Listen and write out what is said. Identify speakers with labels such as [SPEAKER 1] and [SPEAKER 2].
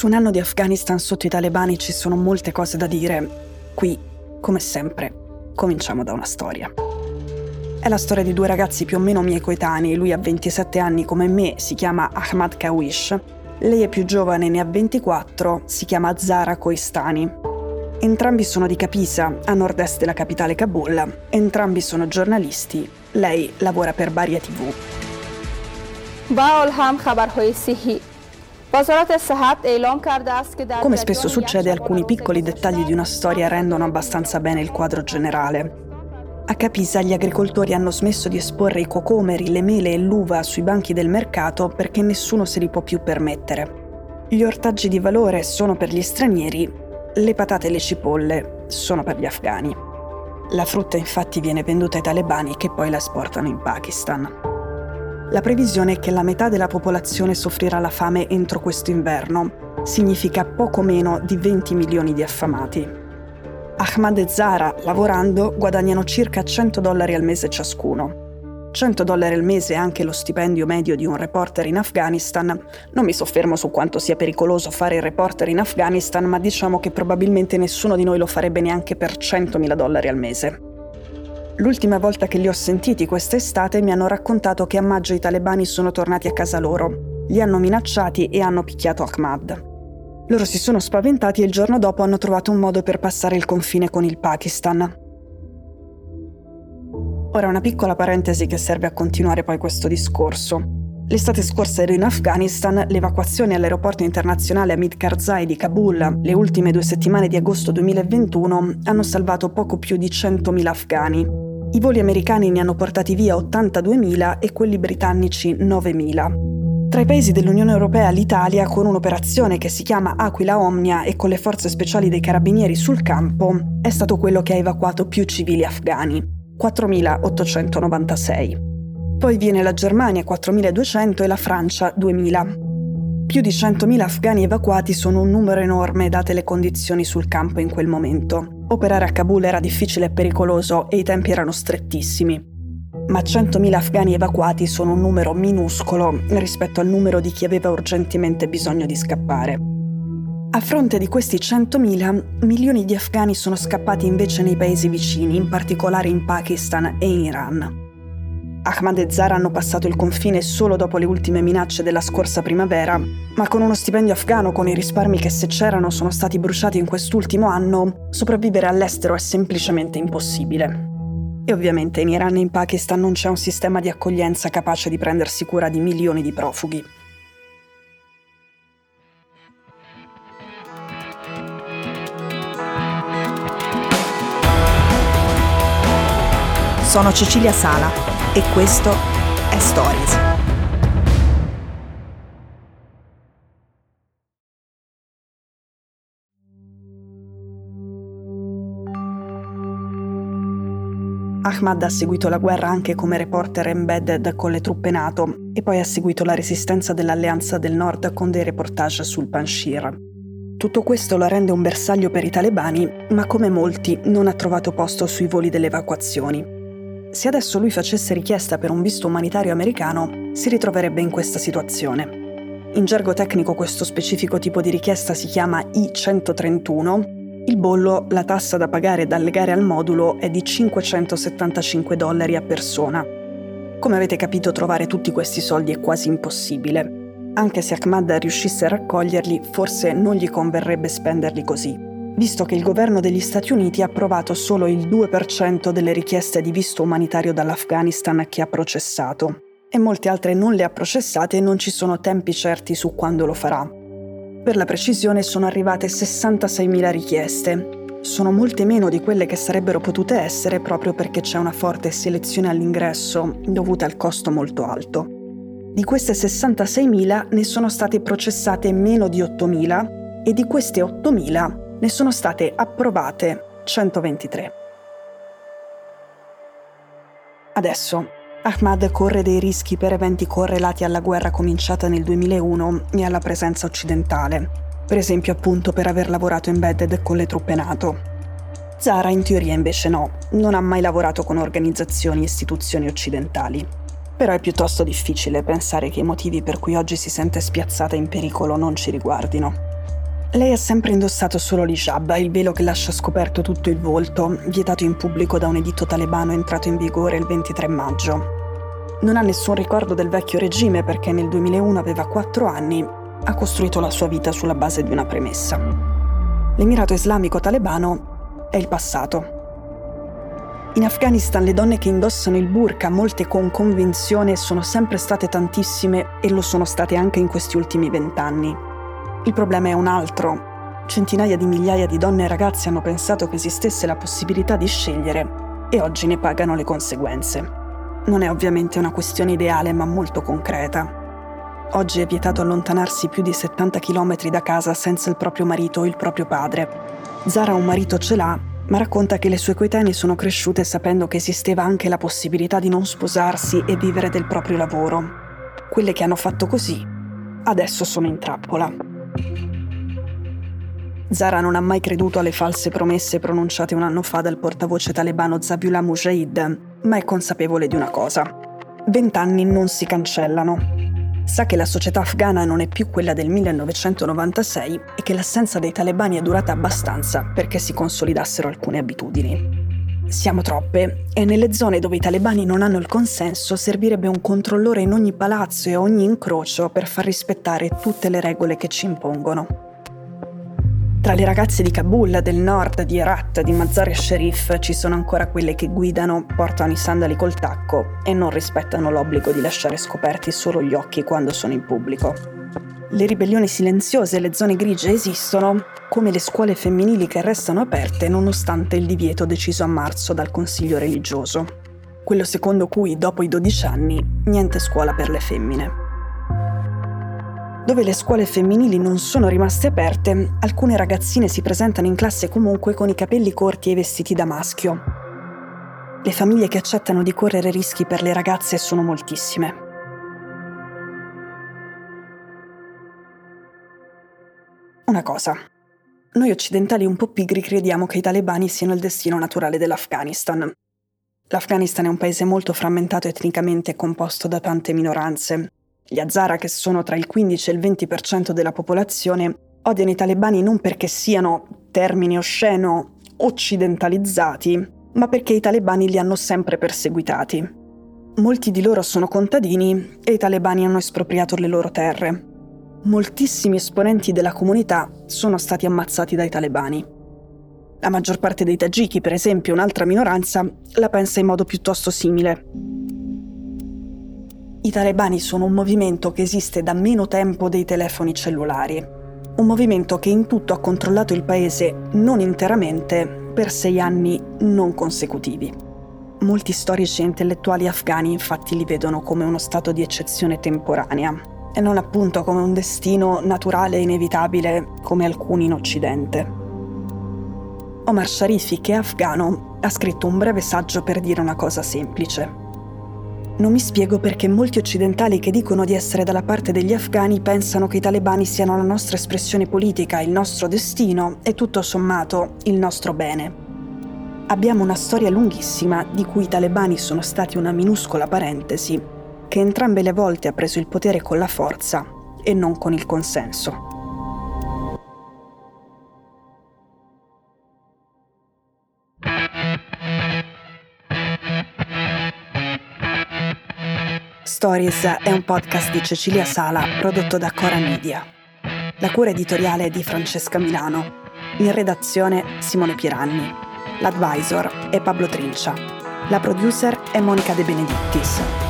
[SPEAKER 1] Su un anno di Afghanistan sotto i talebani ci sono molte cose da dire. Qui, come sempre, cominciamo da una storia. È la storia di due ragazzi più o meno miei coetanei, lui ha 27 anni come me, si chiama Ahmad Kawish, lei è più giovane, ne ha 24, si chiama Zara Koistani. Entrambi sono di Kapisa, a nord-est della capitale Kabul, entrambi sono giornalisti, lei lavora per Baria TV. Come spesso succede, alcuni piccoli dettagli di una storia rendono abbastanza bene il quadro generale. A Capisa gli agricoltori hanno smesso di esporre i cocomeri, le mele e l'uva sui banchi del mercato perché nessuno se li può più permettere. Gli ortaggi di valore sono per gli stranieri, le patate e le cipolle sono per gli afghani. La frutta infatti viene venduta ai talebani che poi la esportano in Pakistan. La previsione è che la metà della popolazione soffrirà la fame entro questo inverno. Significa poco meno di 20 milioni di affamati. Ahmad e Zara, lavorando, guadagnano circa 100 dollari al mese ciascuno. 100 dollari al mese è anche lo stipendio medio di un reporter in Afghanistan. Non mi soffermo su quanto sia pericoloso fare il reporter in Afghanistan, ma diciamo che probabilmente nessuno di noi lo farebbe neanche per 100.000 dollari al mese. L'ultima volta che li ho sentiti quest'estate mi hanno raccontato che a maggio i talebani sono tornati a casa loro. Li hanno minacciati e hanno picchiato Ahmad. Loro si sono spaventati e il giorno dopo hanno trovato un modo per passare il confine con il Pakistan. Ora una piccola parentesi che serve a continuare poi questo discorso. L'estate scorsa ero in Afghanistan, l'evacuazione all'aeroporto internazionale Hamid Karzai di Kabul, le ultime due settimane di agosto 2021, hanno salvato poco più di 100.000 afghani. I voli americani ne hanno portati via 82.000 e quelli britannici 9.000. Tra i paesi dell'Unione Europea l'Italia, con un'operazione che si chiama Aquila Omnia e con le forze speciali dei carabinieri sul campo, è stato quello che ha evacuato più civili afghani, 4.896. Poi viene la Germania 4.200 e la Francia 2.000. Più di 100.000 afghani evacuati sono un numero enorme date le condizioni sul campo in quel momento. Operare a Kabul era difficile e pericoloso e i tempi erano strettissimi. Ma 100.000 afghani evacuati sono un numero minuscolo rispetto al numero di chi aveva urgentemente bisogno di scappare. A fronte di questi 100.000, milioni di afghani sono scappati invece nei paesi vicini, in particolare in Pakistan e in Iran. Ahmad e Zara hanno passato il confine solo dopo le ultime minacce della scorsa primavera, ma con uno stipendio afghano con i risparmi che se c'erano sono stati bruciati in quest'ultimo anno, sopravvivere all'estero è semplicemente impossibile. E ovviamente in Iran e in Pakistan non c'è un sistema di accoglienza capace di prendersi cura di milioni di profughi.
[SPEAKER 2] Sono Cecilia Sala e questo è Stories.
[SPEAKER 1] Ahmad ha seguito la guerra anche come reporter embedded con le truppe NATO e poi ha seguito la resistenza dell'Alleanza del Nord con dei reportage sul Panshir. Tutto questo lo rende un bersaglio per i talebani, ma come molti non ha trovato posto sui voli delle evacuazioni. Se adesso lui facesse richiesta per un visto umanitario americano, si ritroverebbe in questa situazione. In gergo tecnico questo specifico tipo di richiesta si chiama I-131. Il bollo, la tassa da pagare da allegare al modulo, è di 575 dollari a persona. Come avete capito, trovare tutti questi soldi è quasi impossibile. Anche se Ahmad riuscisse a raccoglierli, forse non gli converrebbe spenderli così visto che il governo degli Stati Uniti ha approvato solo il 2% delle richieste di visto umanitario dall'Afghanistan che ha processato, e molte altre non le ha processate e non ci sono tempi certi su quando lo farà. Per la precisione sono arrivate 66.000 richieste. Sono molte meno di quelle che sarebbero potute essere proprio perché c'è una forte selezione all'ingresso dovuta al costo molto alto. Di queste 66.000 ne sono state processate meno di 8.000 e di queste 8.000 ne sono state approvate 123. Adesso Ahmad corre dei rischi per eventi correlati alla guerra cominciata nel 2001 e alla presenza occidentale, per esempio appunto per aver lavorato embedded con le truppe NATO. Zara in teoria invece no, non ha mai lavorato con organizzazioni e istituzioni occidentali. Però è piuttosto difficile pensare che i motivi per cui oggi si sente spiazzata in pericolo non ci riguardino. Lei ha sempre indossato solo l'hijab, il velo che lascia scoperto tutto il volto, vietato in pubblico da un editto talebano entrato in vigore il 23 maggio. Non ha nessun ricordo del vecchio regime perché nel 2001 aveva 4 anni, ha costruito la sua vita sulla base di una premessa. L'Emirato Islamico talebano è il passato. In Afghanistan le donne che indossano il burqa, molte con convinzione, sono sempre state tantissime e lo sono state anche in questi ultimi vent'anni. Il problema è un altro. Centinaia di migliaia di donne e ragazzi hanno pensato che esistesse la possibilità di scegliere e oggi ne pagano le conseguenze. Non è ovviamente una questione ideale, ma molto concreta. Oggi è vietato allontanarsi più di 70 km da casa senza il proprio marito o il proprio padre. Zara un marito ce l'ha, ma racconta che le sue coetanee sono cresciute sapendo che esisteva anche la possibilità di non sposarsi e vivere del proprio lavoro. Quelle che hanno fatto così adesso sono in trappola. Zara non ha mai creduto alle false promesse pronunciate un anno fa dal portavoce talebano Zabiullah Mujahid, ma è consapevole di una cosa. Vent'anni non si cancellano. Sa che la società afghana non è più quella del 1996 e che l'assenza dei talebani è durata abbastanza perché si consolidassero alcune abitudini. Siamo troppe e nelle zone dove i talebani non hanno il consenso servirebbe un controllore in ogni palazzo e ogni incrocio per far rispettare tutte le regole che ci impongono. Tra le ragazze di Kabul, del nord, di Herat, di Mazar e Sharif ci sono ancora quelle che guidano, portano i sandali col tacco e non rispettano l'obbligo di lasciare scoperti solo gli occhi quando sono in pubblico. Le ribellioni silenziose e le zone grigie esistono, come le scuole femminili che restano aperte nonostante il divieto deciso a marzo dal Consiglio religioso. Quello secondo cui, dopo i 12 anni, niente scuola per le femmine. Dove le scuole femminili non sono rimaste aperte, alcune ragazzine si presentano in classe comunque con i capelli corti e i vestiti da maschio. Le famiglie che accettano di correre rischi per le ragazze sono moltissime. Una cosa. Noi occidentali un po' pigri crediamo che i talebani siano il destino naturale dell'Afghanistan. L'Afghanistan è un paese molto frammentato etnicamente e composto da tante minoranze, gli Hazara, che sono tra il 15 e il 20% della popolazione, odiano i talebani non perché siano, termini osceno, occidentalizzati, ma perché i talebani li hanno sempre perseguitati. Molti di loro sono contadini e i talebani hanno espropriato le loro terre. Moltissimi esponenti della comunità sono stati ammazzati dai talebani. La maggior parte dei tagiki, per esempio, un'altra minoranza, la pensa in modo piuttosto simile. I talebani sono un movimento che esiste da meno tempo dei telefoni cellulari. Un movimento che in tutto ha controllato il paese non interamente per sei anni non consecutivi. Molti storici e intellettuali afghani infatti li vedono come uno stato di eccezione temporanea e non appunto come un destino naturale e inevitabile come alcuni in Occidente. Omar Sharifi, che è afghano, ha scritto un breve saggio per dire una cosa semplice. Non mi spiego perché molti occidentali che dicono di essere dalla parte degli afghani pensano che i talebani siano la nostra espressione politica, il nostro destino e tutto sommato il nostro bene. Abbiamo una storia lunghissima di cui i talebani sono stati una minuscola parentesi, che entrambe le volte ha preso il potere con la forza e non con il consenso. Stories è un podcast di Cecilia Sala prodotto da Cora Media. La cura editoriale è di Francesca Milano. In redazione Simone Piranni. L'advisor è Pablo Trincia. La producer è Monica De Benedittis.